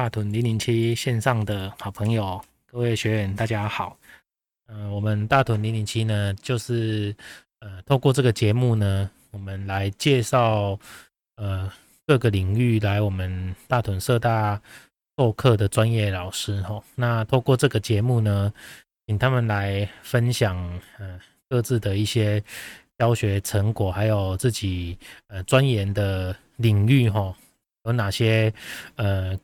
大屯零零七线上的好朋友，各位学员，大家好。呃，我们大屯零零七呢，就是呃，透过这个节目呢，我们来介绍呃各个领域来我们大屯社大授课的专业老师哈。那透过这个节目呢，请他们来分享呃各自的一些教学成果，还有自己呃钻研的领域哈。有哪些呃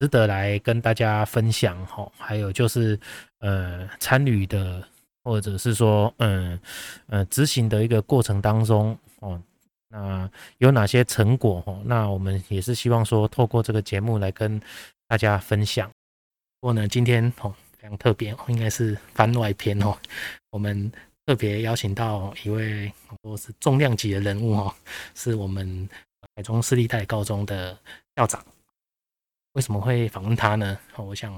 值得来跟大家分享哈？还有就是呃参与的，或者是说嗯呃执行的一个过程当中哦，那有哪些成果哦？那我们也是希望说透过这个节目来跟大家分享。不过呢，今天哦非常特别，应该是番外篇哦。我们特别邀请到一位都是重量级的人物哦，是我们。台中私立大理高中的校长，为什么会访问他呢？我想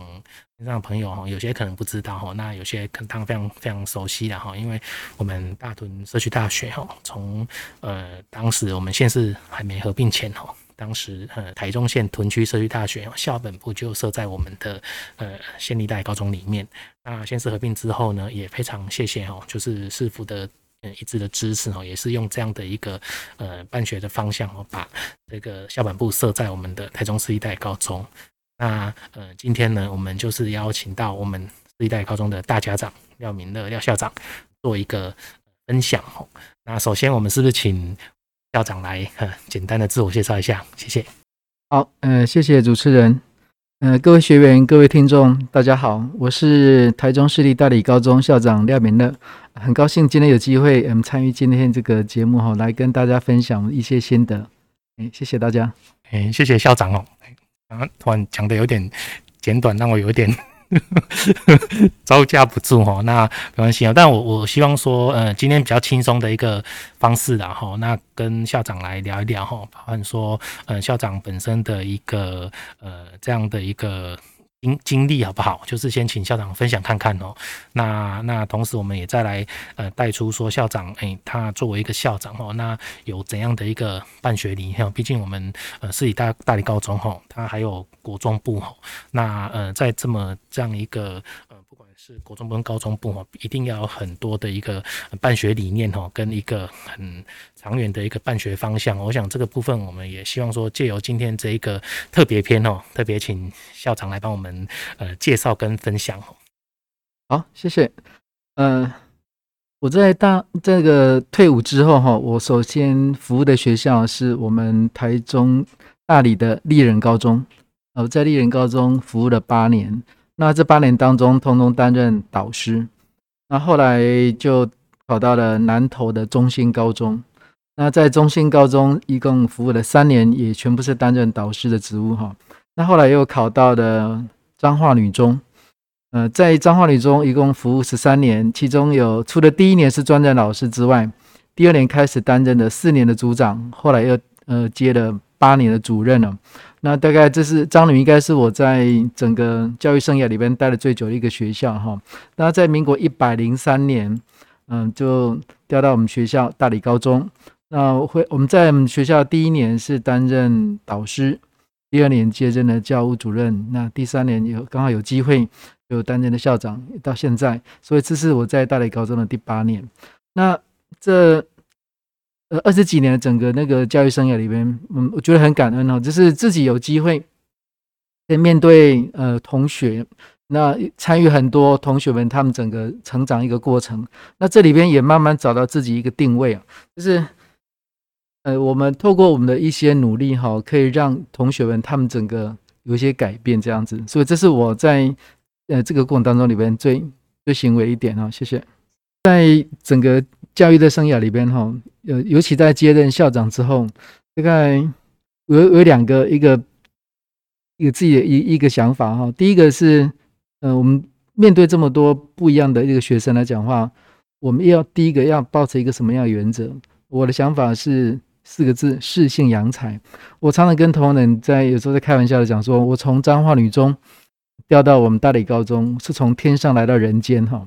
让朋友哈，有些可能不知道哈，那有些可能他非常非常熟悉的哈，因为我们大屯社区大学哈，从呃当时我们县市还没合并前哈，当时呃台中县屯区社区大学校本部就设在我们的呃县立大高中里面。那县市合并之后呢，也非常谢谢哈，就是市府的。嗯，一致的支持哦，也是用这样的一个呃办学的方向哦，把这个校本部设在我们的台中市立大理高中。那呃，今天呢，我们就是邀请到我们市立高中的大家长廖明乐廖校长做一个分享哦。那首先，我们是不是请校长来简单的自我介绍一下？谢谢。好，呃，谢谢主持人。呃，各位学员、各位听众，大家好，我是台中市立大理高中校长廖敏乐，很高兴今天有机会嗯参与今天这个节目哈，来跟大家分享一些心得。哎，谢谢大家。哎，谢谢校长哦。刚刚突然讲的有点简短，让我有点。招架不住哦，那没关系啊。但我我希望说，呃，今天比较轻松的一个方式啦哈，那跟校长来聊一聊哈，包含说，呃，校长本身的一个呃这样的一个。经经历好不好？就是先请校长分享看看哦。那那同时我们也再来呃带出说校长诶、他作为一个校长哦，那有怎样的一个办学理念？毕竟我们呃是以大大理高中哈，他还有国中部哈。那呃在这么这样一个是国中部跟高中部哈，一定要有很多的一个办学理念哈，跟一个很。长远的一个办学方向，我想这个部分我们也希望说，借由今天这一个特别篇哦，特别请校长来帮我们呃介绍跟分享。好，谢谢。呃，我在大这个退伍之后哈，我首先服务的学校是我们台中大理的立人高中。呃，在立人高中服务了八年，那这八年当中，通通担任导师。那后来就考到了南投的中兴高中。那在中兴高中一共服务了三年，也全部是担任导师的职务哈。那后来又考到了彰化女中，呃，在彰化女中一共服务十三年，其中有除了第一年是专任老师之外，第二年开始担任了四年的组长，后来又呃接了八年的主任了。那大概这是张女应该是我在整个教育生涯里边待的最久的一个学校哈。那在民国一百零三年，嗯，就调到我们学校大理高中。那会我们在我们学校第一年是担任导师，第二年接任了教务主任，那第三年有刚好有机会有担任的校长，到现在，所以这是我在大理高中的第八年。那这呃二十几年的整个那个教育生涯里边，嗯，我觉得很感恩哦，就是自己有机会在面对呃同学，那参与很多同学们他们整个成长一个过程，那这里边也慢慢找到自己一个定位啊，就是。呃，我们透过我们的一些努力哈，可以让同学们他们整个有一些改变这样子，所以这是我在呃这个过程当中里边最最欣慰一点哈，谢谢。在整个教育的生涯里边哈，呃，尤其在接任校长之后，大概有有两个一个有自己的一一个想法哈。第一个是，呃，我们面对这么多不一样的一个学生来讲话，我们要第一个要抱持一个什么样的原则？我的想法是。四个字：适性扬才。我常常跟同仁在有时候在开玩笑的讲说，我从彰化女中调到我们大理高中，是从天上来到人间哈。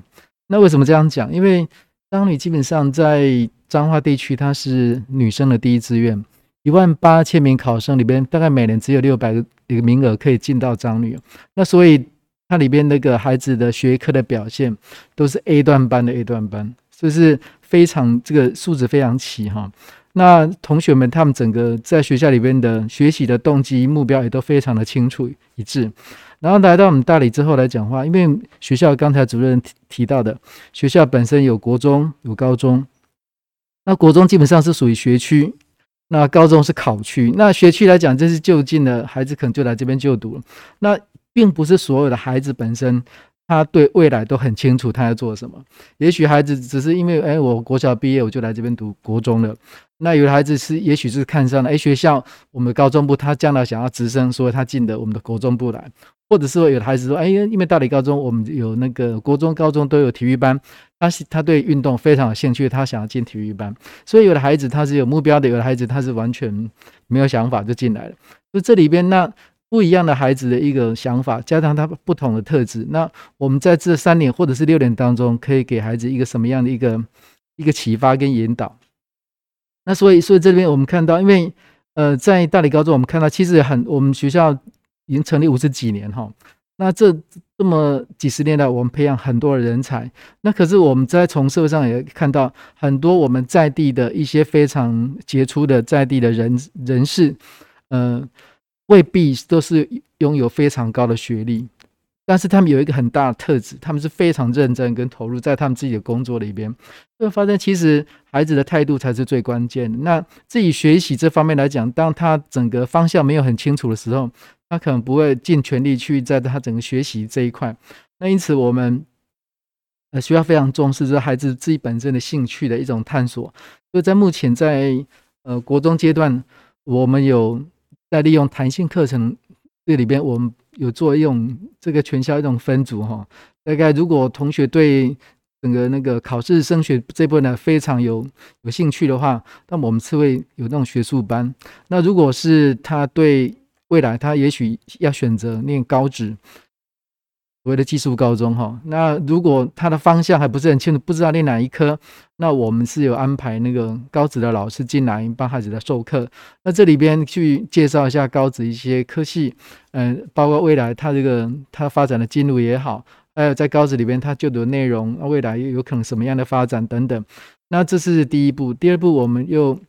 那为什么这样讲？因为张女基本上在彰化地区，它是女生的第一志愿，一万八千名考生里边，大概每年只有六百个一个名额可以进到张女。那所以它里边那个孩子的学科的表现都是 A 段班的 A 段班，就是非常这个素质非常齐哈。那同学们他们整个在学校里边的学习的动机目标也都非常的清楚一致。然后来到我们大理之后来讲话，因为学校刚才主任提提到的，学校本身有国中有高中，那国中基本上是属于学区，那高中是考区。那学区来讲，这是就近的孩子可能就来这边就读了。那并不是所有的孩子本身他对未来都很清楚他要做什么。也许孩子只是因为哎，我国小毕业我就来这边读国中了。那有的孩子是也许是看上了哎学校我们高中部他将来想要直升，所以他进的我们的国中部来。或者是说，有的孩子说：“哎，因为大理高中我们有那个国中、高中都有体育班，他是他对运动非常有兴趣，他想要进体育班。所以有的孩子他是有目标的，有的孩子他是完全没有想法就进来了。就这里边那不一样的孩子的一个想法，加上他不同的特质，那我们在这三年或者是六年当中，可以给孩子一个什么样的一个一个启发跟引导？那所以，所以这边我们看到，因为呃，在大理高中我们看到，其实很我们学校。已经成立五十几年哈，那这这么几十年来，我们培养很多的人才。那可是我们在从社会上也看到很多我们在地的一些非常杰出的在地的人人士，呃，未必都是拥有非常高的学历。但是他们有一个很大的特质，他们是非常认真跟投入在他们自己的工作里边。会发现，其实孩子的态度才是最关键的。那自己学习这方面来讲，当他整个方向没有很清楚的时候，他可能不会尽全力去在他整个学习这一块。那因此，我们呃学校非常重视这孩子自己本身的兴趣的一种探索。所以在目前在呃国中阶段，我们有在利用弹性课程这里边，我们。有做用这个全校一种分组哈，大概如果同学对整个那个考试升学这部分呢非常有有兴趣的话，那么我们是会有那种学术班。那如果是他对未来他也许要选择念高职。所谓的技术高中哈，那如果他的方向还不是很清楚，不知道念哪一科，那我们是有安排那个高职的老师进来帮孩子来授课。那这里边去介绍一下高职一些科系，嗯，包括未来他这个他发展的进路也好，还有在高职里边他就读的内容，未来又有可能什么样的发展等等。那这是第一步，第二步我们又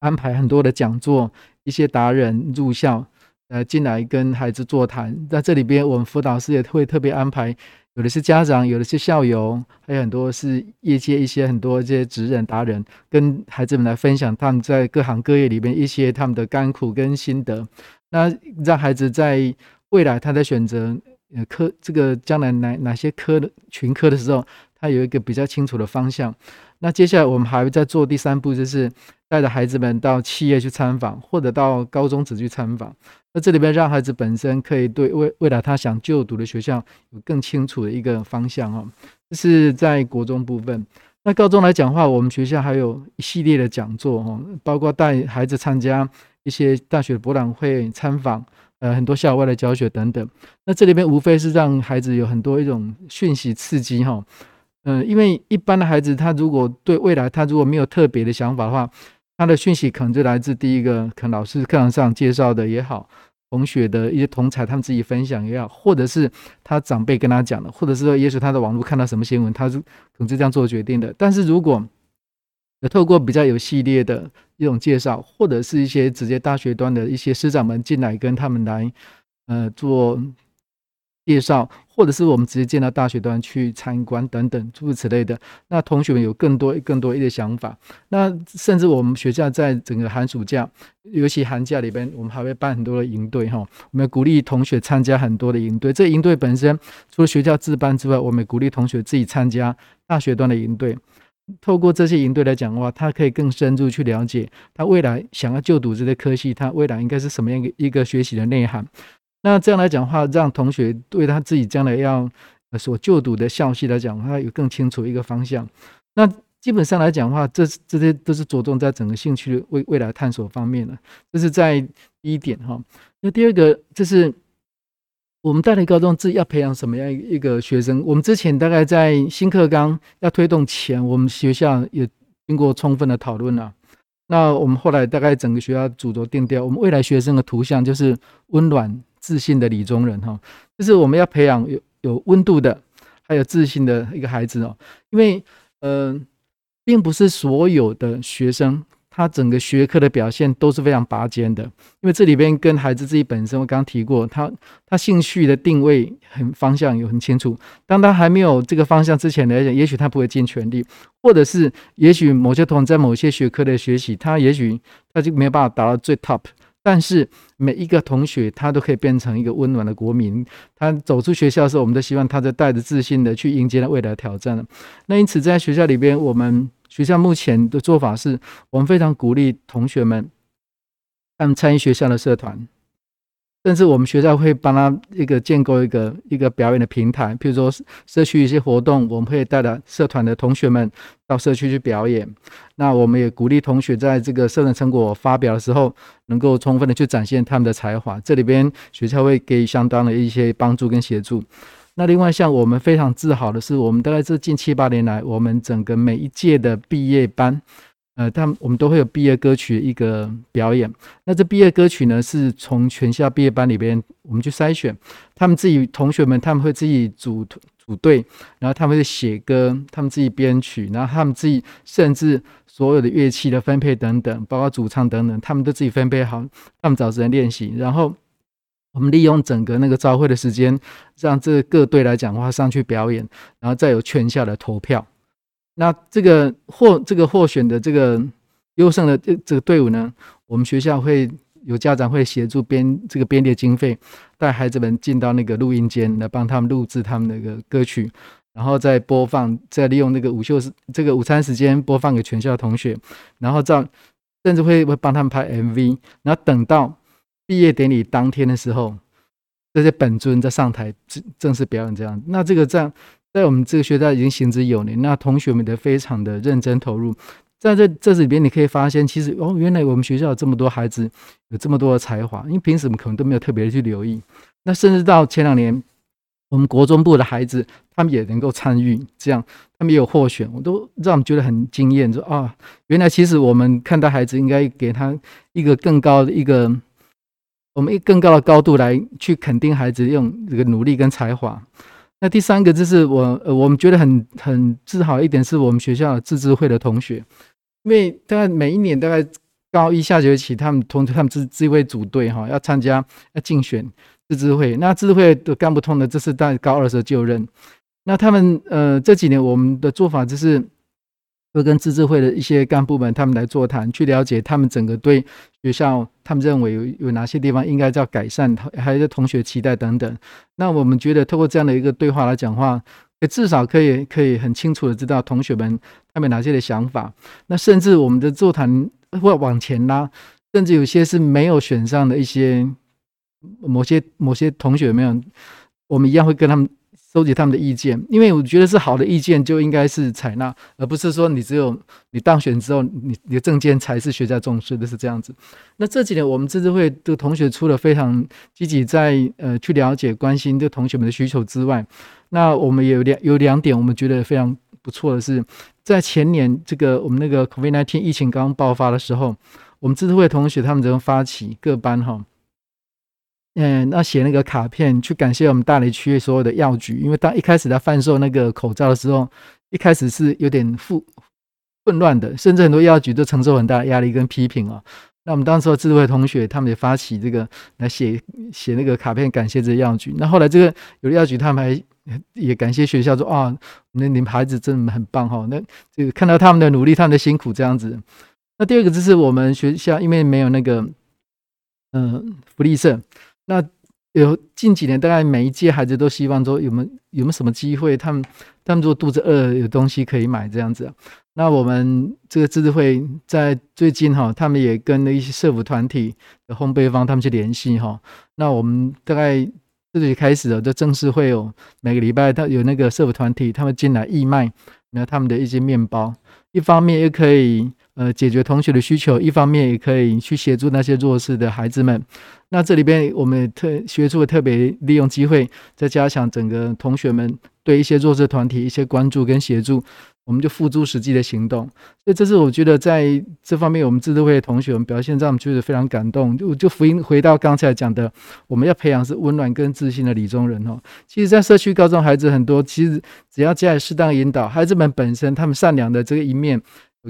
安排很多的讲座，一些达人入校。呃，进来跟孩子座谈，在这里边，我们辅导师也会特别安排，有的是家长，有的是校友，还有很多是业界一些很多这些职人达人，跟孩子们来分享他们在各行各业里边一些他们的甘苦跟心得，那让孩子在未来他在选择呃科这个将来哪哪些科的群科的时候，他有一个比较清楚的方向。那接下来我们还会再做第三步，就是带着孩子们到企业去参访，或者到高中子去参访。那这里边让孩子本身可以对未未来他想就读的学校有更清楚的一个方向哦。这是在国中部分。那高中来讲的话，我们学校还有一系列的讲座哦，包括带孩子参加一些大学博览会参访，呃，很多校外的教学等等。那这里边无非是让孩子有很多一种讯息刺激哈。嗯，因为一般的孩子，他如果对未来他如果没有特别的想法的话，他的讯息可能就来自第一个，可能老师课堂上介绍的也好，同学的一些同才他们自己分享也好，或者是他长辈跟他讲的，或者是说也许他的网络看到什么新闻，他是可能就这样做决定的。但是如果透过比较有系列的一种介绍，或者是一些直接大学端的一些师长们进来跟他们来，呃，做。介绍，或者是我们直接进到大学端去参观等等诸如此类的，那同学们有更多更多一些想法。那甚至我们学校在整个寒暑假，尤其寒假里边，我们还会办很多的营队哈。我们鼓励同学参加很多的营队。这营队本身除了学校自办之外，我们鼓励同学自己参加大学端的营队。透过这些营队来讲的话，他可以更深入去了解他未来想要就读这些科系，他未来应该是什么样一个一个学习的内涵。那这样来讲的话，让同学对他自己将来要所就读的校系来讲，他有更清楚一个方向。那基本上来讲的话，这这些都是着重在整个兴趣未未来探索方面的。这是在第一点哈。那第二个就是我们大理高中自己要培养什么样一个学生？我们之前大概在新课纲要推动前，我们学校也经过充分的讨论了。那我们后来大概整个学校主轴定调，我们未来学生的图像就是温暖自信的理中人哈，就是我们要培养有有温度的，还有自信的一个孩子哦，因为嗯、呃，并不是所有的学生。他整个学科的表现都是非常拔尖的，因为这里边跟孩子自己本身，我刚刚提过，他他兴趣的定位很方向有很清楚。当他还没有这个方向之前来讲，也许他不会尽全力，或者是也许某些同学在某些学科的学习，他也许他就没有办法达到最 top。但是每一个同学他都可以变成一个温暖的国民。他走出学校的时候，我们都希望他在带着自信的去迎接他未来挑战。那因此在学校里边，我们。学校目前的做法是，我们非常鼓励同学们，他们参与学校的社团，甚至我们学校会帮他一个建构一个一个表演的平台，譬如说社区一些活动，我们会带着社团的同学们到社区去表演。那我们也鼓励同学在这个社团成果发表的时候，能够充分的去展现他们的才华。这里边学校会给予相当的一些帮助跟协助。那另外，像我们非常自豪的是，我们大概这近七八年来，我们整个每一届的毕业班，呃，他们我们都会有毕业歌曲一个表演。那这毕业歌曲呢，是从全校毕业班里边我们去筛选，他们自己同学们他们会自己组组队，然后他们会写歌，他们自己编曲，然后他们自己甚至所有的乐器的分配等等，包括主唱等等，他们都自己分配好，他们找时间练习，然后。我们利用整个那个招会的时间，让这各队来讲话上去表演，然后再有全校的投票。那这个获这个获选的这个优胜的这这个队伍呢，我们学校会有家长会协助编这个编列经费，带孩子们进到那个录音间来帮他们录制他们那个歌曲，然后再播放，再利用那个午休时这个午餐时间播放给全校同学，然后这样甚至会会帮他们拍 MV，然后等到。毕业典礼当天的时候，这些本尊在上台正正式表演这样。那这个这样，在我们这个学校已经行之有年。那同学们都非常的认真投入，在这这里边你可以发现，其实哦，原来我们学校有这么多孩子有这么多的才华，因为平时我们可能都没有特别的去留意。那甚至到前两年，我们国中部的孩子他们也能够参与，这样他们也有获选，我都让我们觉得很惊艳，说啊，原来其实我们看待孩子应该给他一个更高的一个。我们以更高的高度来去肯定孩子用这个努力跟才华。那第三个就是我呃，我们觉得很很自豪一点，是我们学校自治会的同学，因为大概每一年大概高一下学期，他们同他们自自治会组队哈，要参加要竞选自治会。那自治会的干部通的，这是在高二的时候就任。那他们呃这几年我们的做法就是。会跟自治会的一些干部们，他们来座谈，去了解他们整个对学校，他们认为有有哪些地方应该要改善，还有同学期待等等。那我们觉得，透过这样的一个对话来讲话，至少可以可以很清楚的知道同学们他们哪些的想法。那甚至我们的座谈会往前拉，甚至有些是没有选上的一些某些某些同学没有，我们一样会跟他们。收集他们的意见，因为我觉得是好的意见就应该是采纳，而不是说你只有你当选之后，你你的政见才是学家重视的，是这样子。那这几年我们自治会的同学除了非常积极在呃去了解关心这同学们的需求之外，那我们也有两有两点我们觉得非常不错的是，在前年这个我们那个 COVID-19 疫情刚刚爆发的时候，我们自治会同学他们就发起各班哈。嗯，那写那个卡片去感谢我们大雷区所有的药局，因为当一开始在贩售那个口罩的时候，一开始是有点混混乱的，甚至很多药局都承受很大的压力跟批评啊。那我们当时的智慧同学他们也发起这个来写写那个卡片感谢这些药局。那后来这个有的药局他们还也感谢学校说啊，那你们孩子真的很棒哈。那这个看到他们的努力，他们的辛苦这样子。那第二个就是我们学校因为没有那个嗯、福利社。那有近几年，大概每一届孩子都希望说有没有有没有什么机会，他们他们如果肚子饿，有东西可以买这样子。那我们这个自治会在最近哈，他们也跟了一些社福团体的烘焙坊他们去联系哈。那我们大概这里开始了，就正式会有每个礼拜他有那个社福团体他们进来义卖，那他们的一些面包，一方面又可以。呃，解决同学的需求，一方面也可以去协助那些弱势的孩子们。那这里边我们特学术特别利用机会，再加强整个同学们对一些弱势团体一些关注跟协助，我们就付诸实际的行动。所以这是我觉得在这方面，我们自治会的同学们表现让我们觉得非常感动。就就福音回到刚才讲的，我们要培养是温暖跟自信的理中人哦。其实，在社区高中孩子很多，其实只要加以适当引导，孩子们本身他们善良的这个一面。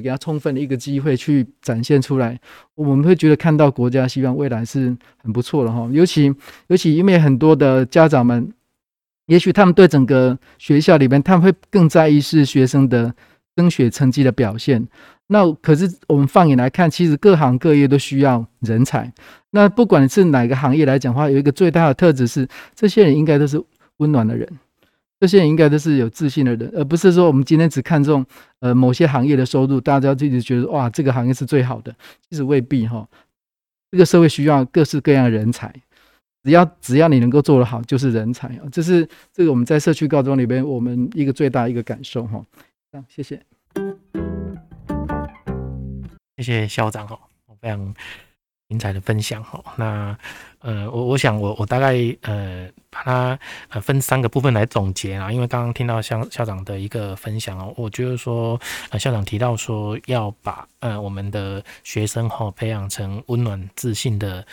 给他充分的一个机会去展现出来，我们会觉得看到国家希望未来是很不错的哈。尤其尤其因为很多的家长们，也许他们对整个学校里面，他们会更在意是学生的升学成绩的表现。那可是我们放眼来看，其实各行各业都需要人才。那不管是哪个行业来讲的话，有一个最大的特质是，这些人应该都是温暖的人。这些人应该都是有自信的人，而不是说我们今天只看重呃某些行业的收入，大家就一直觉得哇这个行业是最好的，其实未必哈。这个社会需要各式各样的人才，只要只要你能够做得好，就是人才啊。这是这个我们在社区高中里边我们一个最大一个感受哈。这样，谢谢，谢谢校长哈，我非常。精彩的分享哈，那呃，我我想我我大概呃把它呃分三个部分来总结啊，因为刚刚听到校校长的一个分享哦，我觉得说呃校长提到说要把呃我们的学生哈培养成温暖自信的。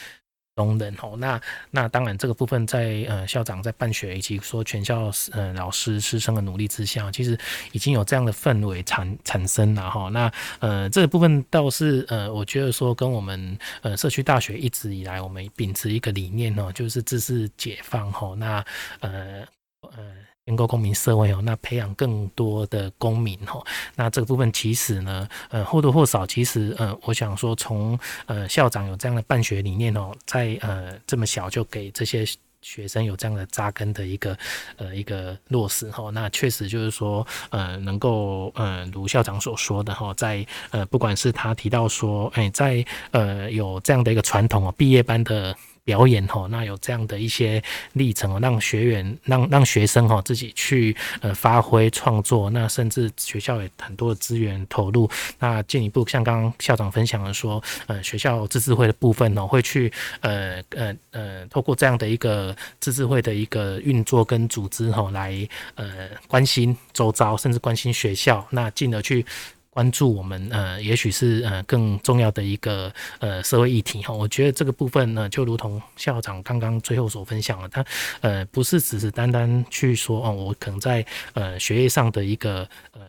中人哦，那那当然，这个部分在呃校长在办学以及说全校呃老师师生的努力之下，其实已经有这样的氛围产产生了哈。那呃这个部分倒是呃我觉得说跟我们呃社区大学一直以来我们秉持一个理念哦，就是知识解放哈。那呃呃。建构公民社会哦，那培养更多的公民哦，那这个部分其实呢，呃或多或少，其实呃，我想说从呃校长有这样的办学理念哦，在呃这么小就给这些学生有这样的扎根的一个呃一个落实哦，那确实就是说呃能够呃如校长所说的哈，在呃不管是他提到说哎在呃有这样的一个传统哦，毕业班的。表演吼，那有这样的一些历程哦，让学员让让学生哈自己去呃发挥创作，那甚至学校有很多的资源投入，那进一步像刚刚校长分享的说，呃学校自治会的部分呢，会去呃呃呃透过这样的一个自治会的一个运作跟组织吼，来呃关心周遭，甚至关心学校，那进而去。关注我们呃，也许是呃更重要的一个呃社会议题哈。我觉得这个部分呢，就如同校长刚刚最后所分享了，他呃不是只是单单去说哦，我可能在呃学业上的一个呃，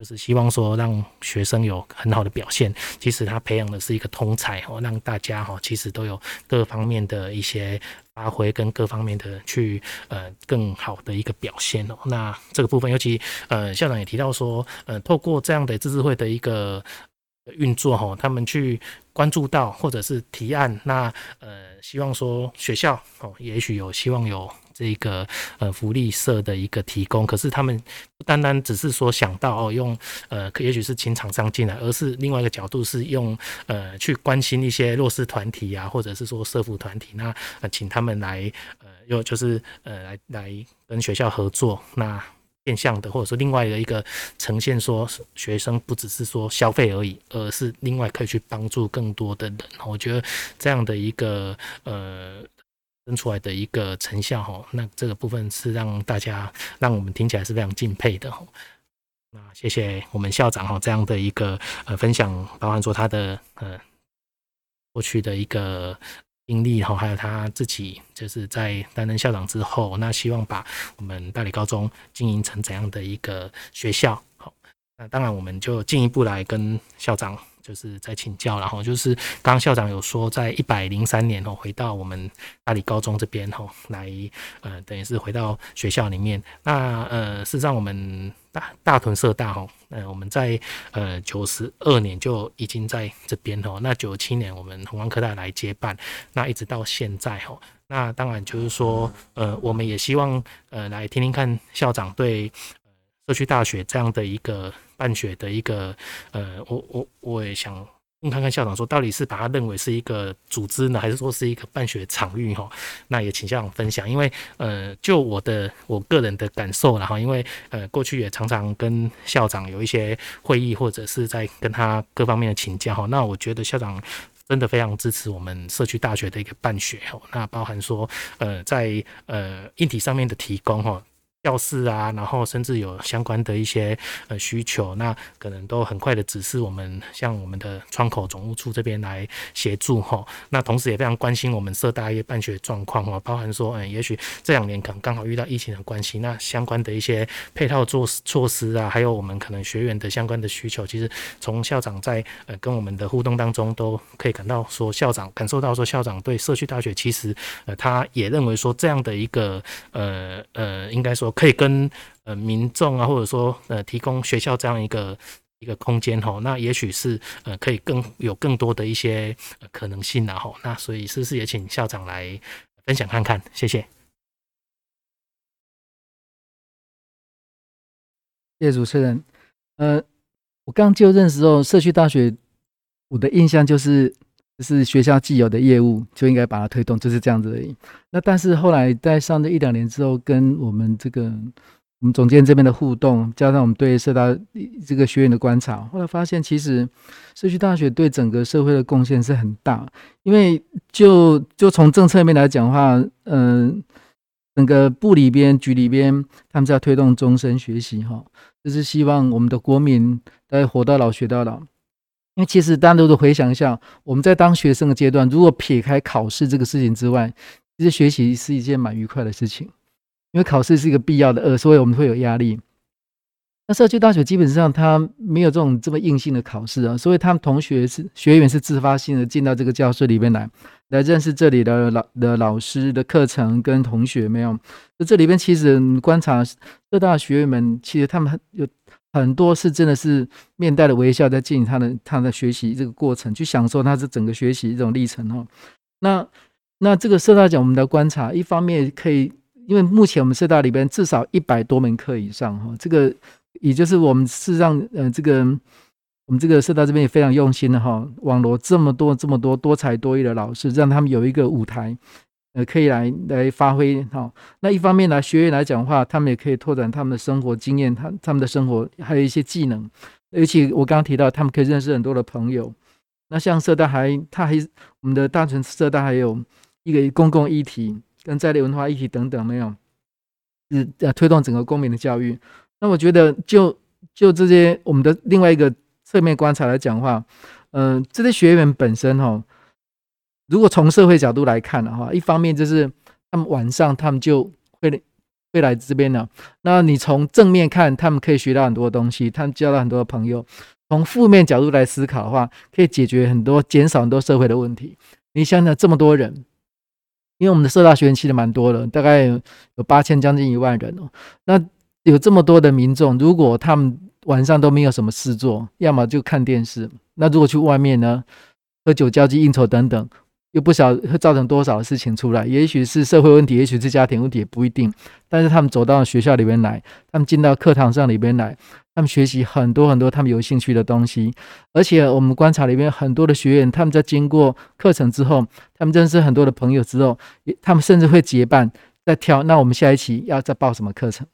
就是希望说让学生有很好的表现。其实他培养的是一个通才哦，让大家哈其实都有各方面的一些。发挥跟各方面的去呃更好的一个表现哦，那这个部分尤其呃校长也提到说，呃透过这样的自治会的一个运作哈，他们去关注到或者是提案，那呃希望说学校哦也许有希望有。这个呃福利社的一个提供，可是他们不单单只是说想到哦用呃，也许是请厂商进来，而是另外一个角度是用呃去关心一些弱势团体啊，或者是说社福团体，那呃请他们来呃又就是呃来来跟学校合作，那变相的或者说另外的一个呈现说学生不只是说消费而已，而是另外可以去帮助更多的人。我觉得这样的一个呃。出来的一个成效哈，那这个部分是让大家让我们听起来是非常敬佩的哈。那谢谢我们校长哈这样的一个呃分享，包含说他的呃过去的一个经历哈，还有他自己就是在担任校长之后，那希望把我们大理高中经营成怎样的一个学校？好，那当然我们就进一步来跟校长。就是在请教，然后就是刚刚校长有说，在一百零三年哦，回到我们大理高中这边哦，来呃，等于是回到学校里面。那呃，事实上我们大大屯社大哈，呃，我们在呃九十二年就已经在这边哦。那九七年我们弘光科大来接办，那一直到现在哦。那当然就是说，呃，我们也希望呃来听听看校长对社区大学这样的一个。办学的一个呃，我我我也想问看看校长说，到底是把它认为是一个组织呢，还是说是一个办学场域哈？那也请校长分享，因为呃，就我的我个人的感受然后，因为呃，过去也常常跟校长有一些会议，或者是在跟他各方面的请教哈。那我觉得校长真的非常支持我们社区大学的一个办学哈。那包含说呃，在呃硬体上面的提供哈。教室啊，然后甚至有相关的一些呃需求，那可能都很快的指示我们，向我们的窗口总务处这边来协助哈。那同时也非常关心我们社大业办学状况哈，包含说，嗯，也许这两年可能刚好遇到疫情的关系，那相关的一些配套措施措施啊，还有我们可能学员的相关的需求，其实从校长在呃跟我们的互动当中，都可以感到说，校长感受到说，校长对社区大学其实呃他也认为说这样的一个呃呃，应该说。可以跟呃民众啊，或者说呃提供学校这样一个一个空间吼，那也许是呃可以更有更多的一些可能性然后，那所以是不是也请校长来分享看看？谢谢。谢谢主持人。呃，我刚就任时候，社区大学我的印象就是。是学校既有的业务，就应该把它推动，就是这样子而已。那但是后来在上这一两年之后，跟我们这个我们总监这边的互动，加上我们对社大这个学员的观察，后来发现其实社区大学对整个社会的贡献是很大。因为就就从政策面来讲的话，嗯、呃，整个部里边、局里边，他们是要推动终身学习，哈，就是希望我们的国民在活到老学到老。因为其实单独的回想一下，我们在当学生的阶段，如果撇开考试这个事情之外，其实学习是一件蛮愉快的事情。因为考试是一个必要的，呃，所以我们会有压力。那社区大学基本上它没有这种这么硬性的考试啊，所以他们同学是学员是自发性的进到这个教室里面来，来认识这里的老的老师的课程跟同学没有。那这里边其实观察社大学员们，其实他们有。很多是真的是面带着微笑在进行他的他的学习这个过程，去享受他这整个学习这种历程哈。那那这个社大讲我们的观察，一方面可以，因为目前我们社大里边至少一百多门课以上哈，这个也就是我们事实上呃这个我们这个社大这边也非常用心的哈，网罗这么多这么多多才多艺的老师，让他们有一个舞台。呃，可以来来发挥哈。那一方面来学员来讲的话，他们也可以拓展他们的生活经验，他他们的生活还有一些技能。而且我刚刚提到，他们可以认识很多的朋友。那像社大还，他还我们的大屯社大还有一个公共议题跟在地文化议题等等，没有，是呃推动整个公民的教育。那我觉得就就这些我们的另外一个侧面观察来讲的话，嗯、这些学员本身哈。如果从社会角度来看的话，一方面就是他们晚上他们就会会来这边了。那你从正面看，他们可以学到很多东西，他们交到很多朋友。从负面角度来思考的话，可以解决很多、减少很多社会的问题。你想想这么多人，因为我们的社大学员其实蛮多的，大概有八千将近一万人哦。那有这么多的民众，如果他们晚上都没有什么事做，要么就看电视，那如果去外面呢，喝酒、交际、应酬等等。又不晓会造成多少事情出来，也许是社会问题，也许是家庭问题，也不一定。但是他们走到学校里面来，他们进到课堂上里边来，他们学习很多很多他们有兴趣的东西。而且我们观察里面很多的学员，他们在经过课程之后，他们认识很多的朋友之后，他们甚至会结伴在挑。那我们下一期要再报什么课程？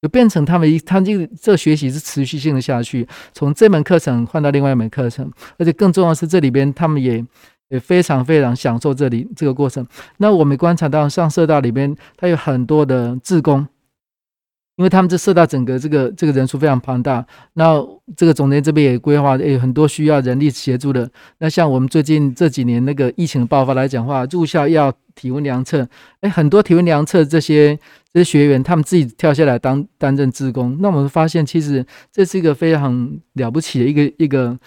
就变成他们一，他们这个这学习是持续性的下去，从这门课程换到另外一门课程，而且更重要的是这里边他们也。也非常非常享受这里这个过程。那我们观察到，上社大里边，它有很多的志工，因为他们这社大整个这个这个人数非常庞大。那这个总监这边也规划，有很多需要人力协助的。那像我们最近这几年那个疫情爆发来讲话，入校要体温量测，哎，很多体温量测这些这些学员，他们自己跳下来当担任志工。那我们发现，其实这是一个非常了不起的一个一个。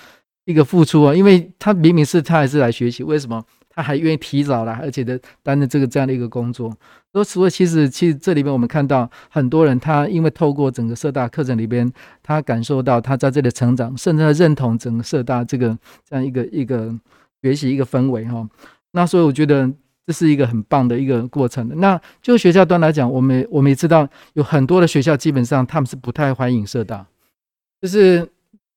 一个付出啊，因为他明明是他还是来学习，为什么他还愿意提早来，而且的担任这个这样的一个工作？所以其实其实这里边我们看到很多人，他因为透过整个社大课程里边，他感受到他在这里成长，甚至他认同整个社大这个这样一个一个学习一个氛围哈。那所以我觉得这是一个很棒的一个过程。那就学校端来讲，我们我们也知道有很多的学校基本上他们是不太欢迎社大，就是。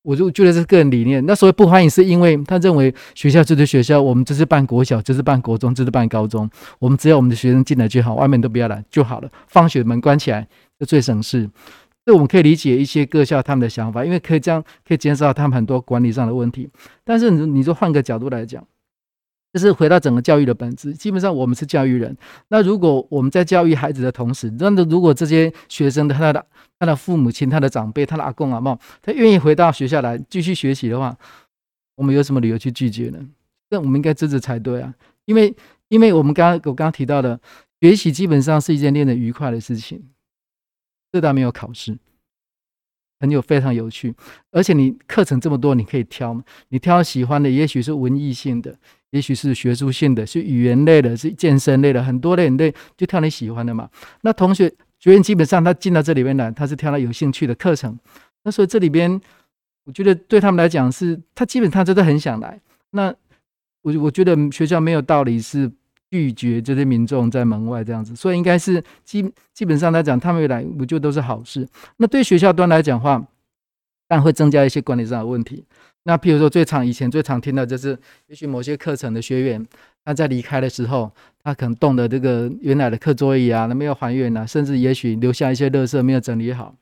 我就觉得是个人理念。那所谓不欢迎，是因为他认为学校就是学校，我们就是办国小，就是办国中，就是办高中，我们只要我们的学生进来就好，外面都不要来就好了。放学门关起来就最省事。这我们可以理解一些各校他们的想法，因为可以这样可以减少他们很多管理上的问题。但是你你说换个角度来讲，就是回到整个教育的本质。基本上我们是教育人，那如果我们在教育孩子的同时，那如果这些学生的他的他的父母亲、他的长辈、他的阿公阿嬷，他愿意回到学校来继续学习的话，我们有什么理由去拒绝呢？那我们应该支持才对啊，因为因为我们刚刚我刚刚提到的，学习基本上是一件令人愉快的事情，社大没有考试。很有非常有趣，而且你课程这么多，你可以挑，你挑喜欢的，也许是文艺性的，也许是学术性的，是语言类的，是健身类的，很多类很类就挑你喜欢的嘛。那同学学员基本上他进到这里面来，他是挑他有兴趣的课程。那所以这里边，我觉得对他们来讲是，他基本上真的很想来。那我我觉得学校没有道理是。拒绝这些民众在门外这样子，所以应该是基基本上来讲，他们来我觉得都是好事。那对学校端来讲话，但会增加一些管理上的问题。那譬如说，最常以前最常听到就是，也许某些课程的学员他在离开的时候，他可能动的这个原来的课桌椅啊，那没有还原啊，甚至也许留下一些垃圾没有整理好。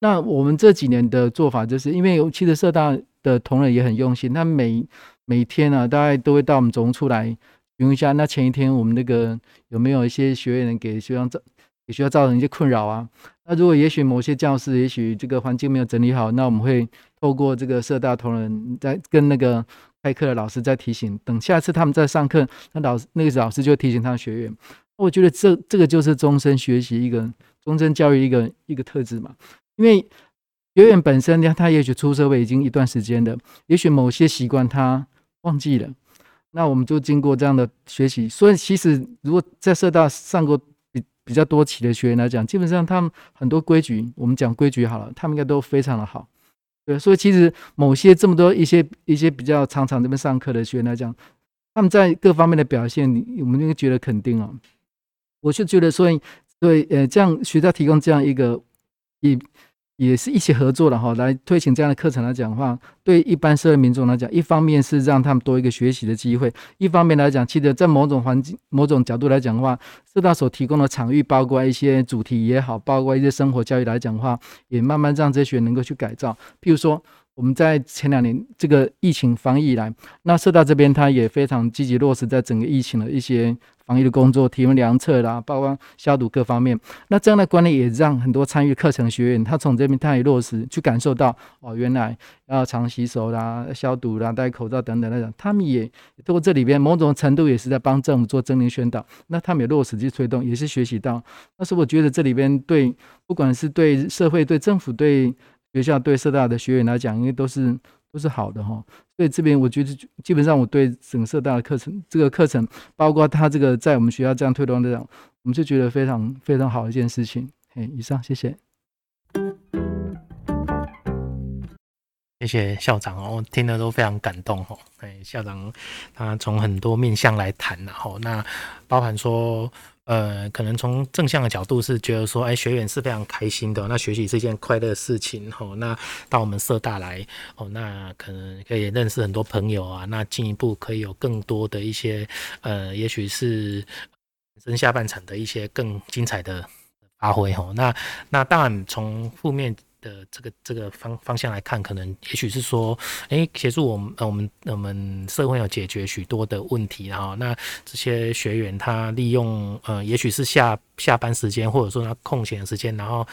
那我们这几年的做法，就是因为其实社大的同仁也很用心，他每每天、啊，大概都会到我们总务处来。请问一下，那前一天我们那个有没有一些学员给学校造给学校造成一些困扰啊？那如果也许某些教室也许这个环境没有整理好，那我们会透过这个社大同仁在跟那个开课的老师再提醒。等下次他们在上课，那老师那个老师就提醒他学员。我觉得这这个就是终身学习一个终身教育一个一个特质嘛。因为学员本身呢，他也许出社会已经一段时间了，也许某些习惯他忘记了。那我们就经过这样的学习，所以其实如果在社大上过比比较多期的学员来讲，基本上他们很多规矩，我们讲规矩好了，他们应该都非常的好。对，所以其实某些这么多一些一些比较常常这边上课的学员来讲，他们在各方面的表现，我们应该觉得肯定哦。我是觉得，所以对呃，这样学校提供这样一个一。也是一起合作的哈，来推行这样的课程来讲的话，对一般社会民众来讲，一方面是让他们多一个学习的机会，一方面来讲，其实在某种环境、某种角度来讲的话，社大所提供的场域，包括一些主题也好，包括一些生活教育来讲的话，也慢慢让这些学员能够去改造。譬如说，我们在前两年这个疫情防疫以来，那社大这边他也非常积极落实在整个疫情的一些。防疫的工作，提供量测啦，包括消毒各方面。那这样的观念也让很多参与课程学员，他从这边他也落实去感受到哦，原来要常洗手啦、消毒啦、戴口罩等等那种。他们也通过这里边某种程度也是在帮政府做政令宣导。那他们也落实去推动，也是学习到。但是我觉得这里边对不管是对社会、对政府、对学校、对社大的学员来讲，因为都是。都是好的哈，所以这边我觉得基本上我对整个社大的课程，这个课程包括他这个在我们学校这样推动这样，我们就觉得非常非常好一件事情。嘿，以上谢谢，谢谢校长哦，听得都非常感动哦。哎，校长他从很多面向来谈然后那包含说。呃，可能从正向的角度是觉得说，哎，学员是非常开心的，那学习是一件快乐的事情，哦，那到我们社大来，哦，那可能可以认识很多朋友啊，那进一步可以有更多的一些，呃，也许是人生下半场的一些更精彩的发挥，吼，那那当然从负面。的这个这个方方向来看，可能也许是说，诶，协助我们，呃，我们我们社会有解决许多的问题，然后那这些学员他利用，呃，也许是下下班时间，或者说他空闲的时间，然后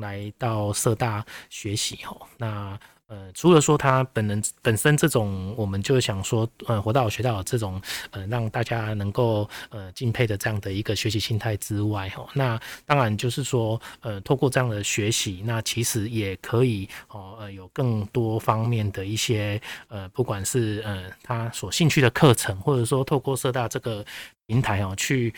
来到社大学习，哦，那。呃，除了说他本人本身这种，我们就想说，呃，活到学到这种，呃，让大家能够呃敬佩的这样的一个学习心态之外，哈，那当然就是说，呃，透过这样的学习，那其实也可以哦，呃，有更多方面的一些，呃，不管是呃他所兴趣的课程，或者说透过社大这个平台哦去。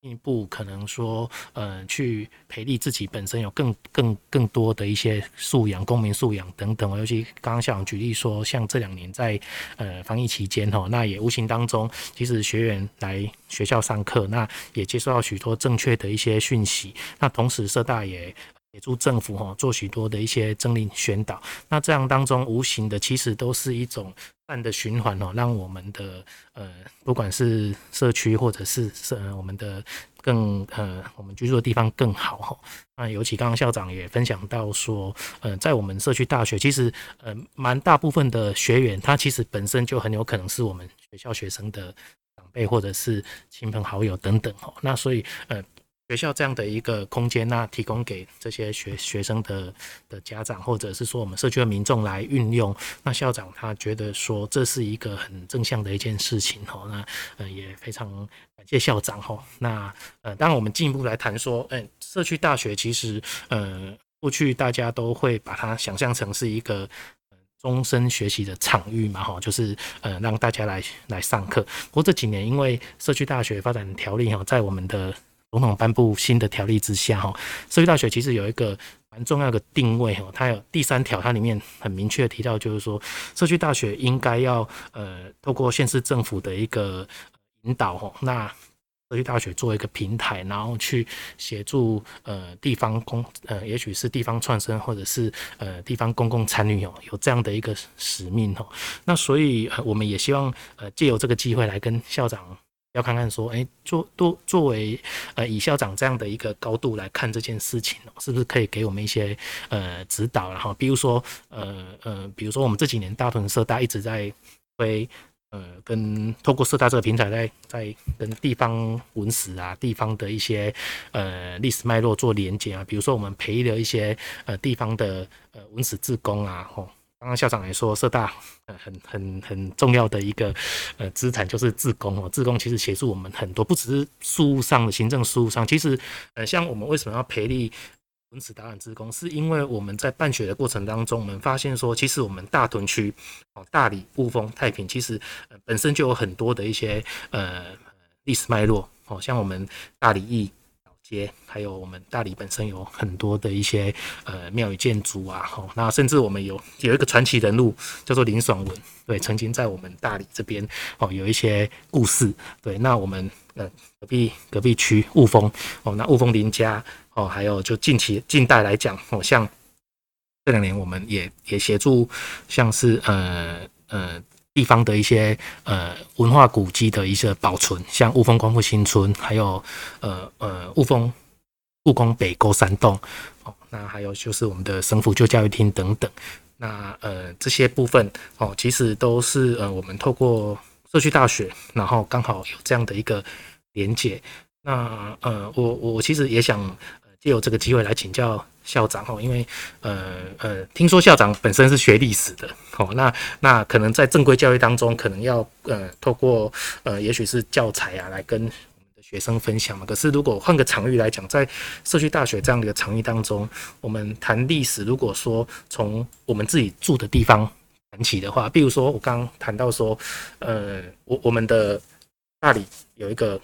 进一步可能说，呃，去培力自己本身有更更更多的一些素养、公民素养等等。尤其刚刚校长举例说，像这两年在呃防疫期间哈，那也无形当中，其实学员来学校上课，那也接受到许多正确的一些讯息。那同时，社大也协助政府哈做许多的一些政令宣导。那这样当中无形的，其实都是一种。善的循环哦，让我们的呃，不管是社区或者是社我们的更呃我们居住的地方更好哈。那尤其刚刚校长也分享到说，呃，在我们社区大学，其实呃蛮大部分的学员，他其实本身就很有可能是我们学校学生的长辈或者是亲朋好友等等哈。那所以呃。学校这样的一个空间，那提供给这些学学生的的家长，或者是说我们社区的民众来运用。那校长他觉得说这是一个很正向的一件事情哦。那呃也非常感谢校长哦。那呃当然我们进一步来谈说，嗯，社区大学其实呃过去大家都会把它想象成是一个终身学习的场域嘛哈，就是呃让大家来来上课。不过这几年因为社区大学发展条例哈，在我们的总统颁布新的条例之下，哈，社区大学其实有一个蛮重要的定位，哈，它有第三条，它里面很明确提到，就是说，社区大学应该要呃，透过县市政府的一个引导，哈，那社区大学做一个平台，然后去协助呃地方公呃，也许是地方创生，或者是呃地方公共参与，哦，有这样的一个使命，哈，那所以我们也希望呃借由这个机会来跟校长。要看看说，哎，作作作为呃，以校长这样的一个高度来看这件事情，是不是可以给我们一些呃指导？然后，比如说呃呃，比如说我们这几年大屯社大一直在推呃，跟透过社大这个平台在在跟地方文史啊、地方的一些呃历史脉络做连接啊，比如说我们培育了一些呃地方的呃文史志工啊，吼。刚刚校长也说，社大呃很很很重要的一个呃资产就是志工哦，志工其实协助我们很多，不只是事务上的行政事务上，其实呃像我们为什么要培力文史导览志工，是因为我们在办学的过程当中，我们发现说，其实我们大屯区哦大里、雾峰、太平，其实呃本身就有很多的一些呃历史脉络哦，像我们大里驿。街还有我们大理本身有很多的一些呃庙宇建筑啊，吼，那甚至我们有有一个传奇人物叫做林爽文，对，曾经在我们大理这边哦有一些故事，对，那我们呃隔壁隔壁区雾峰哦，那雾峰林家哦，还有就近期近代来讲哦，像这两年我们也也协助像是呃呃。地方的一些呃文化古迹的一些保存，像雾峰光复新村，还有呃呃雾峰故宫北沟山洞，哦，那还有就是我们的省府旧教育厅等等，那呃这些部分哦，其实都是呃我们透过社区大学，然后刚好有这样的一个连结，那呃我我其实也想借由这个机会来请教。校长哦，因为呃呃，听说校长本身是学历史的哦，那那可能在正规教育当中，可能要呃透过呃，也许是教材啊，来跟我们的学生分享嘛。可是如果换个场域来讲，在社区大学这样的一个场域当中，我们谈历史，如果说从我们自己住的地方谈起的话，比如说我刚谈到说，呃，我我们的大里有一个。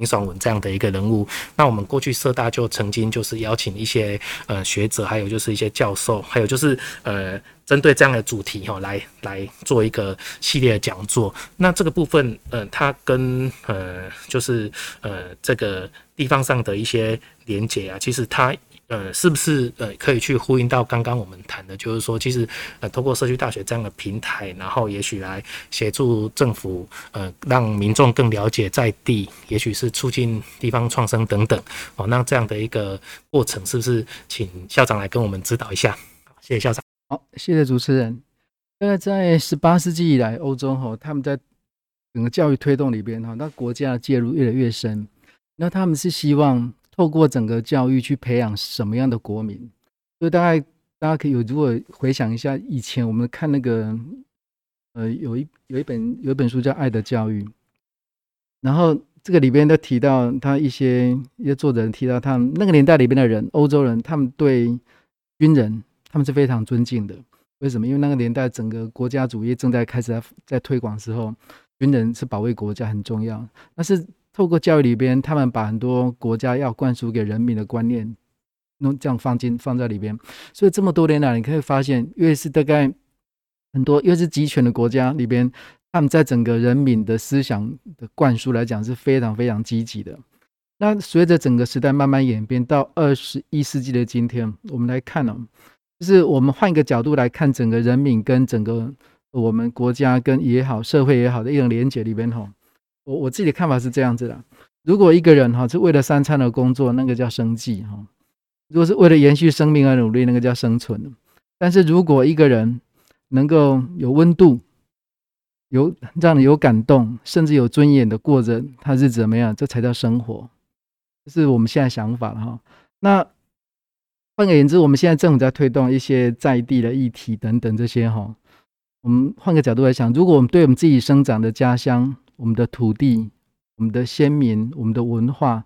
林爽文这样的一个人物，那我们过去社大就曾经就是邀请一些呃学者，还有就是一些教授，还有就是呃针对这样的主题哈，来来做一个系列的讲座。那这个部分，呃，它跟呃就是呃这个地方上的一些连接啊，其实它。呃，是不是呃可以去呼应到刚刚我们谈的，就是说，其实呃，通过社区大学这样的平台，然后也许来协助政府，呃，让民众更了解在地，也许是促进地方创生等等。哦，那这样的一个过程，是不是请校长来跟我们指导一下？谢谢校长。好，谢谢主持人。呃，在十八世纪以来，欧洲哈，他们在整个教育推动里边哈，那国家的介入越来越深，那他们是希望。透过整个教育去培养什么样的国民？所以大概大家可以有如果回想一下，以前我们看那个，呃，有一有一本有一本书叫《爱的教育》，然后这个里边都提到他一些一些作者提到他们那个年代里边的人，欧洲人，他们对军人他们是非常尊敬的。为什么？因为那个年代整个国家主义正在开始在在推广时候，军人是保卫国家很重要。但是透过教育里边，他们把很多国家要灌输给人民的观念，弄这样放进放在里边。所以这么多年来，你可以发现，越是大概很多越是集权的国家里边，他们在整个人民的思想的灌输来讲是非常非常积极的。那随着整个时代慢慢演变到二十一世纪的今天，我们来看呢、哦，就是我们换一个角度来看整个人民跟整个我们国家跟也好社会也好的一种连结里边吼。我我自己的看法是这样子的，如果一个人哈是为了三餐而工作，那个叫生计哈；如果是为了延续生命而努力，那个叫生存。但是如果一个人能够有温度，有让你有感动，甚至有尊严的过着他是怎么样，这才叫生活。这是我们现在想法了哈。那换个言之，我们现在政府在推动一些在地的议题等等这些哈。我们换个角度来想，如果我们对我们自己生长的家乡、我们的土地、我们的先民、我们的文化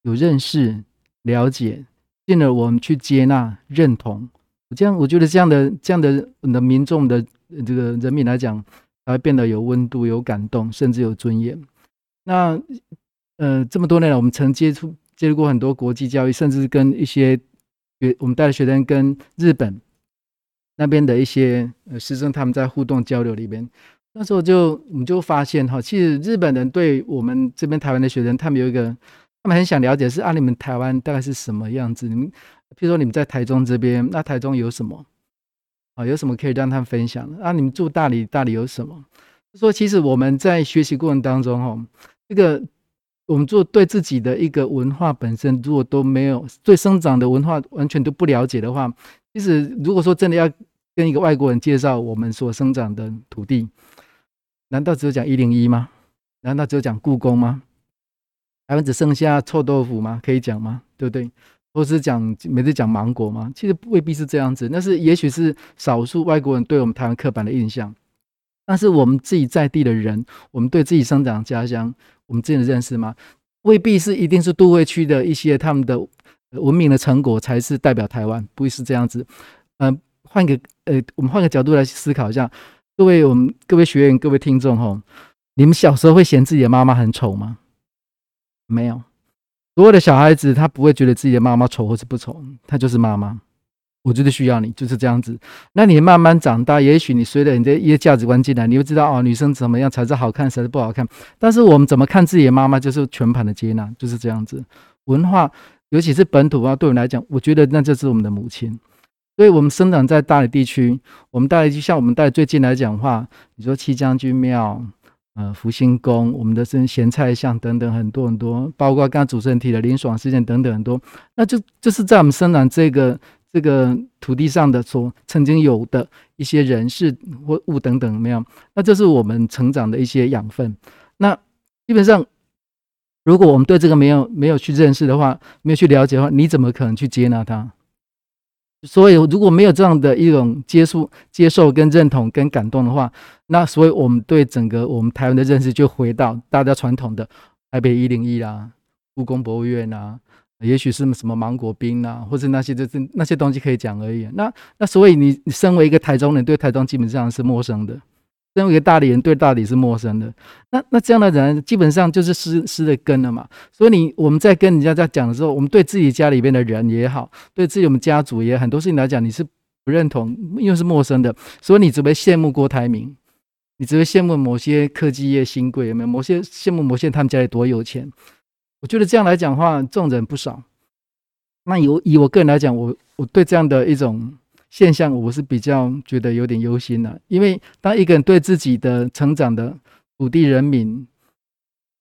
有认识、了解，进而我们去接纳、认同，这样我觉得这样的这样的的民众的这个人民来讲，才会变得有温度、有感动，甚至有尊严。那呃，这么多年来，我们曾接触接触过很多国际教育，甚至跟一些学我们带的学生跟日本那边的一些呃师生他们在互动交流里面。那时候就我们就发现哈，其实日本人对我们这边台湾的学生，他们有一个，他们很想了解是啊，你们台湾大概是什么样子？你们，譬如说你们在台中这边，那台中有什么啊？有什么可以让他们分享的？啊，你们住大理，大理有什么？说其实我们在学习过程当中哈，这个我们做对自己的一个文化本身，如果都没有对生长的文化完全都不了解的话，其实如果说真的要跟一个外国人介绍我们所生长的土地，难道只有讲一零一吗？难道只有讲故宫吗？台湾只剩下臭豆腐吗？可以讲吗？对不对？或是讲每次讲芒果吗？其实未必是这样子。那是也许是少数外国人对我们台湾刻板的印象。但是我们自己在地的人，我们对自己生长家乡，我们自己的认识吗？未必是一定是都会区的一些他们的文明的成果才是代表台湾，不会是这样子。嗯、换个呃，我们换个角度来思考一下。各位，我们各位学员、各位听众，吼，你们小时候会嫌自己的妈妈很丑吗？没有，所有的小孩子他不会觉得自己的妈妈丑或是不丑，他就是妈妈。我觉得需要你，就是这样子。那你慢慢长大，也许你随着你的一些价值观进来，你会知道哦，女生怎么样才是好看，才是不好看。但是我们怎么看自己的妈妈，就是全盘的接纳，就是这样子。文化，尤其是本土啊，对我们来讲，我觉得那就是我们的母亲。所以我们生长在大理地区，我们大理就像我们大理最近来讲的话，你说七将军庙、呃福兴宫、我们的这咸菜巷等等很多很多，包括刚刚主持人提的林爽事件等等很多，那就就是在我们生长这个这个土地上的所曾经有的一些人事或物等等没有，那这是我们成长的一些养分。那基本上，如果我们对这个没有没有去认识的话，没有去了解的话，你怎么可能去接纳它？所以，如果没有这样的一种接触、接受、跟认同、跟感动的话，那所以我们对整个我们台湾的认识就回到大家传统的台北一零一啦、故宫博物院啊，也许是什么芒果冰啊，或者那些就是那些东西可以讲而已。那那所以你你身为一个台中人，对台中基本上是陌生的。身为一个大理人，对大理是陌生的。那那这样的人，基本上就是失失了根了嘛。所以你我们在跟人家在讲的时候，我们对自己家里边的人也好，对自己我们家族也很多事情来讲，你是不认同，因为是陌生的。所以你只会羡慕郭台铭，你只会羡慕某些科技业新贵有没有？某些羡慕某些他们家里多有钱。我觉得这样来讲的话，这种人不少。那以以我个人来讲，我我对这样的一种。现象我是比较觉得有点忧心的，因为当一个人对自己的成长的土地人民，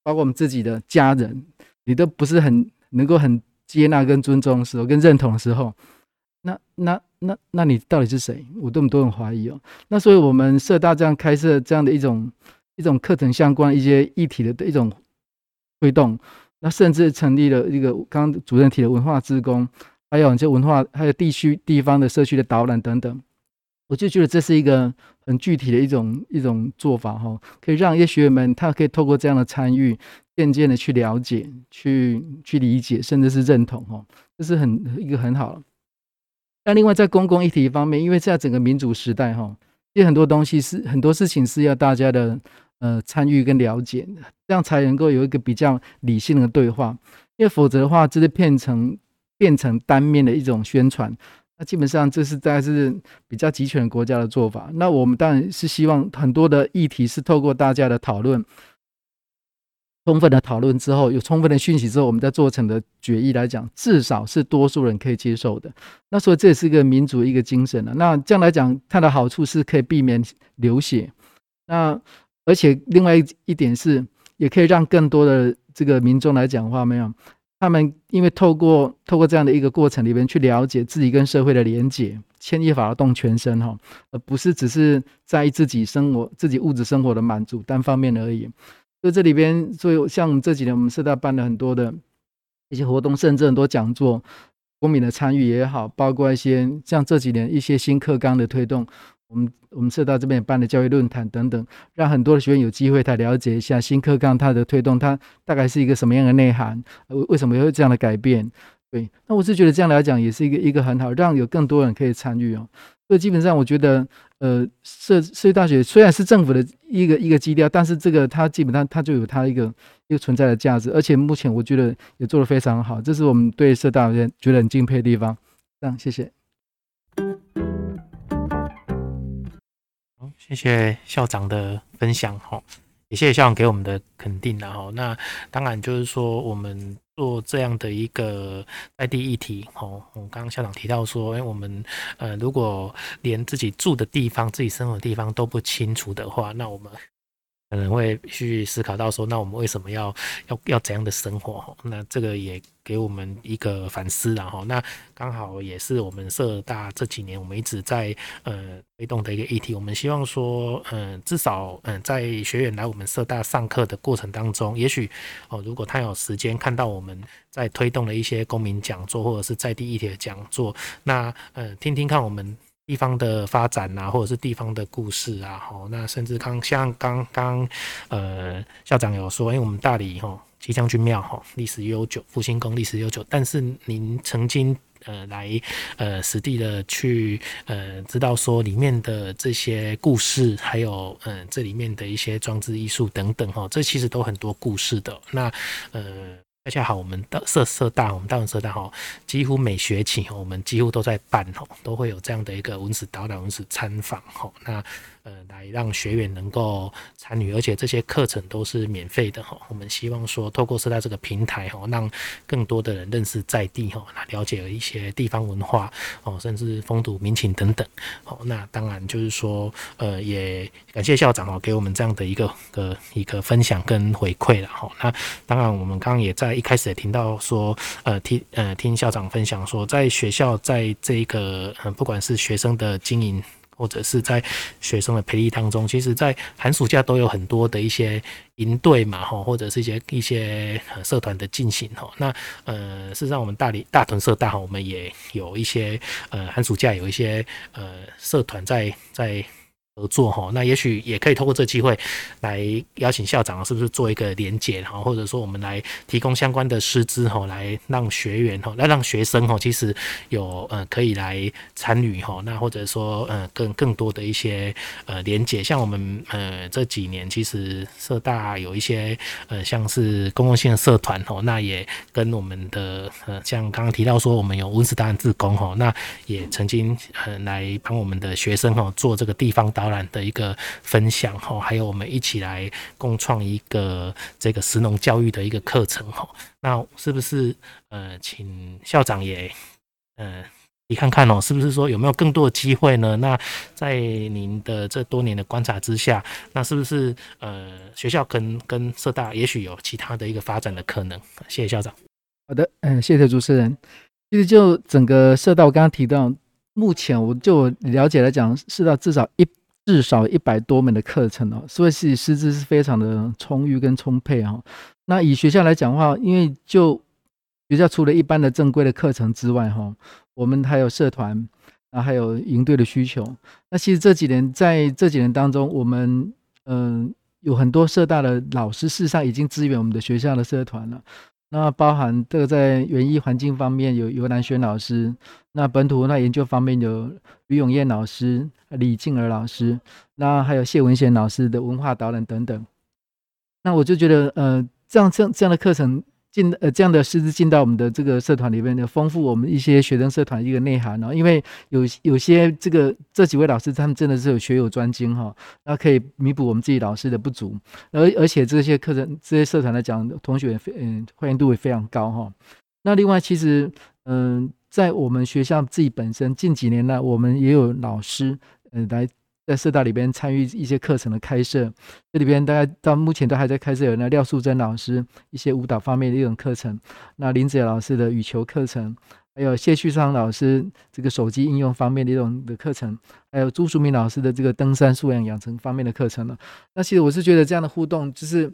包括我们自己的家人，你都不是很能够很接纳跟尊重的时候，跟认同的时候，那那那那你到底是谁？我都都很怀疑哦。那所以我们社大这样开设这样的一种一种课程相关一些议题的一种推动，那甚至成立了一个刚刚主任提的文化志工。还有一些文化，还有地区、地方的社区的导览等等，我就觉得这是一个很具体的一种一种做法哈，可以让一些学员们他可以透过这样的参与，渐渐的去了解、去去理解，甚至是认同哈，这是很一个很好。那另外在公共议题方面，因为在整个民主时代哈，有很多东西是很多事情是要大家的呃参与跟了解，这样才能够有一个比较理性的对话，因为否则的话，这是变成。变成单面的一种宣传，那基本上这是大概是比较集权国家的做法。那我们当然是希望很多的议题是透过大家的讨论，充分的讨论之后，有充分的讯息之后，我们再做成的决议来讲，至少是多数人可以接受的。那所以这也是一个民主一个精神了。那这样来讲，它的好处是可以避免流血。那而且另外一点是，也可以让更多的。这个民众来讲话，没有他们因为透过透过这样的一个过程里面去了解自己跟社会的连结，牵一发而动全身哈，而不是只是在意自己生活、自己物质生活的满足单方面而已。所以这里边，所以像这几年我们社大办了很多的一些活动，甚至很多讲座，公民的参与也好，包括一些像这几年一些新课纲的推动。我们我们社大这边也办了教育论坛等等，让很多的学员有机会他了解一下新课纲它的推动，它大概是一个什么样的内涵，为为什么会这样的改变？对，那我是觉得这样来讲也是一个一个很好，让有更多人可以参与哦。所以基本上我觉得，呃，社社区大学虽然是政府的一个一个基调，但是这个它基本上它就有它一个一个存在的价值，而且目前我觉得也做得非常好，这是我们对社大人觉得很敬佩的地方。这样，谢谢。谢谢校长的分享哈，也谢谢校长给我们的肯定然后，那当然就是说，我们做这样的一个在地议题哈，我刚刚校长提到说，哎，我们呃如果连自己住的地方、自己生活的地方都不清楚的话，那我们。可能会去思考到说，那我们为什么要要要怎样的生活？那这个也给我们一个反思，然后那刚好也是我们社大这几年我们一直在呃推动的一个议题。我们希望说，嗯、至少嗯、在学员来我们社大上课的过程当中，也许哦，如果他有时间看到我们在推动的一些公民讲座或者是在地议题的讲座，那呃，听听看我们。地方的发展呐、啊，或者是地方的故事啊，吼，那甚至刚像刚刚呃校长有说，因为我们大理吼吉将军庙吼历史悠久，复兴宫历史悠久，但是您曾经呃来呃实地的去呃知道说里面的这些故事，还有嗯、呃、这里面的一些装置艺术等等哈，这其实都很多故事的，那呃。大家好，我们的社社大，我们大文社大哈，几乎每学期我们几乎都在办吼，都会有这样的一个文史导览、文史参访吼，那。呃，来让学员能够参与，而且这些课程都是免费的哈。我们希望说，透过社大这个平台哈，让更多的人认识在地哈，来了解一些地方文化哦，甚至风土民情等等。好，那当然就是说，呃，也感谢校长哦，给我们这样的一个个一个分享跟回馈了哈。那当然，我们刚刚也在一开始也听到说，呃，听呃听校长分享说，在学校在这个呃，不管是学生的经营。或者是在学生的培育当中，其实，在寒暑假都有很多的一些营队嘛，吼，或者是一些一些社团的进行，吼。那呃，事实上，我们大理大屯社大，我们也有一些呃寒暑假有一些呃社团在在。合作哈，那也许也可以通过这个机会来邀请校长，是不是做一个连结哈，或者说我们来提供相关的师资哈，来让学员哈，来让学生哈，其实有呃可以来参与哈，那或者说呃更更多的一些呃连结，像我们呃这几年其实社大有一些呃像是公共性的社团哈，那也跟我们的呃像刚刚提到说我们有温室档案志工哈，那也曾经呃来帮我们的学生哈做这个地方导览的一个分享哈，还有我们一起来共创一个这个食农教育的一个课程哈。那是不是呃，请校长也呃，你看看哦，是不是说有没有更多的机会呢？那在您的这多年的观察之下，那是不是呃，学校跟跟社大也许有其他的一个发展的可能？谢谢校长。好的，嗯，谢谢主持人。其实就整个社大，我刚刚提到，目前我就了解来讲，社大至少一。至少一百多门的课程哦，所以是师资是非常的充裕跟充沛哈。那以学校来讲的话，因为就学校除了一般的正规的课程之外哈，我们还有社团，啊还有营队的需求。那其实这几年在这几年当中，我们嗯有很多社大的老师，事实上已经支援我们的学校的社团了。那包含这个在园艺环境方面有尤南轩老师，那本土文化研究方面有吕永燕老师、李静儿老师，那还有谢文贤老师的文化导览等等。那我就觉得，呃，这样这样这样的课程。进呃这样的师资进到我们的这个社团里面呢，丰富我们一些学生社团一个内涵哦。因为有有些这个这几位老师，他们真的是有学有专精哈，那可以弥补我们自己老师的不足。而而且这些课程这些社团来讲，同学非嗯欢迎度也非常高哈。那另外其实嗯，在我们学校自己本身近几年来，我们也有老师嗯来在社大里边参与一些课程的开设，这里边大概到目前都还在开设有那廖素珍老师一些舞蹈方面的一种课程，那林子野老师的羽球课程，还有谢旭昌老师这个手机应用方面的一种的课程，还有朱淑敏老师的这个登山素养养成方面的课程了。那其实我是觉得这样的互动就是。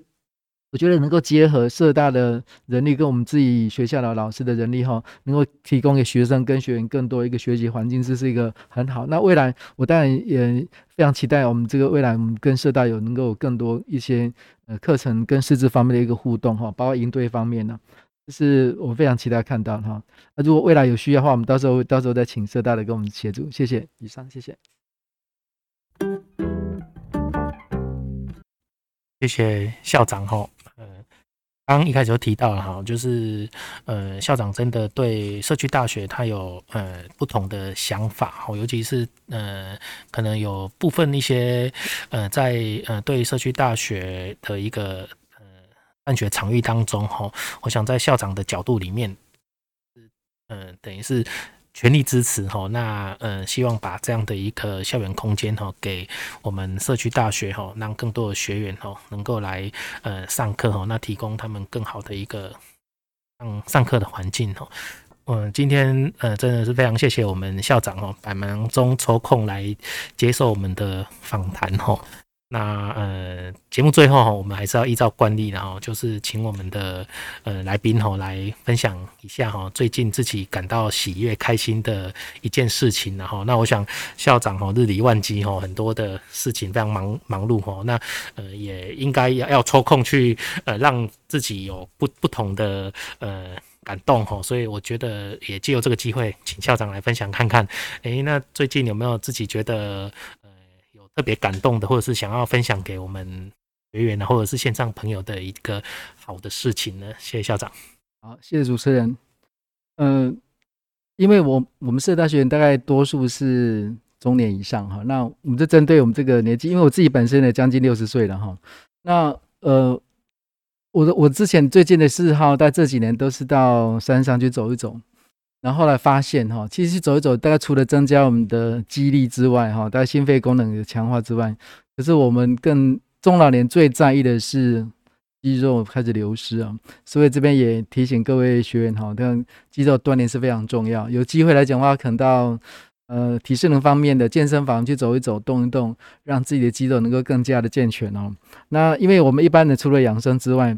我觉得能够结合社大的人力跟我们自己学校的老师的人力哈，能够提供给学生跟学员更多一个学习环境，这是一个很好。那未来我当然也非常期待我们这个未来我们跟社大有能够有更多一些呃课程跟师资方面的一个互动哈，包括应对方面呢，这是我非常期待看到哈。那如果未来有需要的话，我们到时候到时候再请社大的跟我们协助。谢谢，以上谢谢。谢谢校长哈。刚一开始就提到了哈，就是呃校长真的对社区大学他有呃不同的想法哈，尤其是呃可能有部分一些呃在呃对社区大学的一个呃办学场域当中哈，我想在校长的角度里面，呃等于是。全力支持哈，那呃，希望把这样的一个校园空间哈，给我们社区大学哈，让更多的学员哈能够来呃上课哈，那提供他们更好的一个嗯上课的环境哈。嗯，今天呃真的是非常谢谢我们校长哦，百忙中抽空来接受我们的访谈哈。那呃，节目最后哈，我们还是要依照惯例，然后就是请我们的呃来宾哈来分享一下哈，最近自己感到喜悦、开心的一件事情，然后那我想校长哈日理万机哈，很多的事情非常忙忙碌哈，那呃也应该要要抽空去呃让自己有不不同的呃感动哈，所以我觉得也借由这个机会，请校长来分享看看，诶，那最近有没有自己觉得？特别感动的，或者是想要分享给我们学员的，或者是线上朋友的一个好的事情呢？谢谢校长。好，谢谢主持人。嗯、因为我我们社大学员大概多数是中年以上哈，那我们就针对我们这个年纪，因为我自己本身呢将近六十岁了哈。那呃，我的我之前最近的嗜好，在这几年都是到山上去走一走。然后后来发现哈，其实走一走，大概除了增加我们的肌力之外，哈，大概心肺功能的强化之外，可是我们更中老年最在意的是肌肉开始流失啊。所以这边也提醒各位学员哈，这肌肉锻炼是非常重要。有机会来讲的话，可能到呃体适能方面的健身房去走一走、动一动，让自己的肌肉能够更加的健全哦。那因为我们一般的除了养生之外，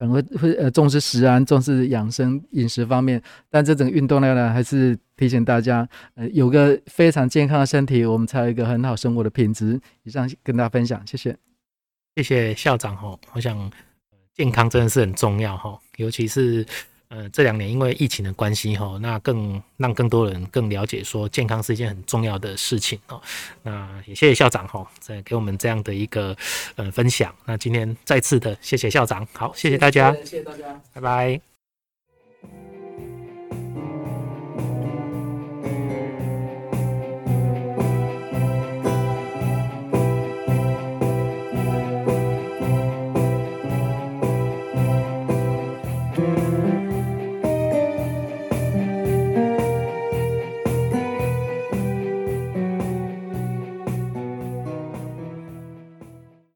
很会会呃重视食安，重视养生饮食方面，但这种运动量呢，还是提醒大家，呃，有个非常健康的身体，我们才有一个很好生活的品质。以上跟大家分享，谢谢，谢谢校长哈。我想，健康真的是很重要哈，尤其是。呃，这两年因为疫情的关系哈，那更让更多人更了解说健康是一件很重要的事情哦。那也谢谢校长哈，在给我们这样的一个呃分享。那今天再次的谢谢校长，好，谢谢大家，谢谢大家，拜拜。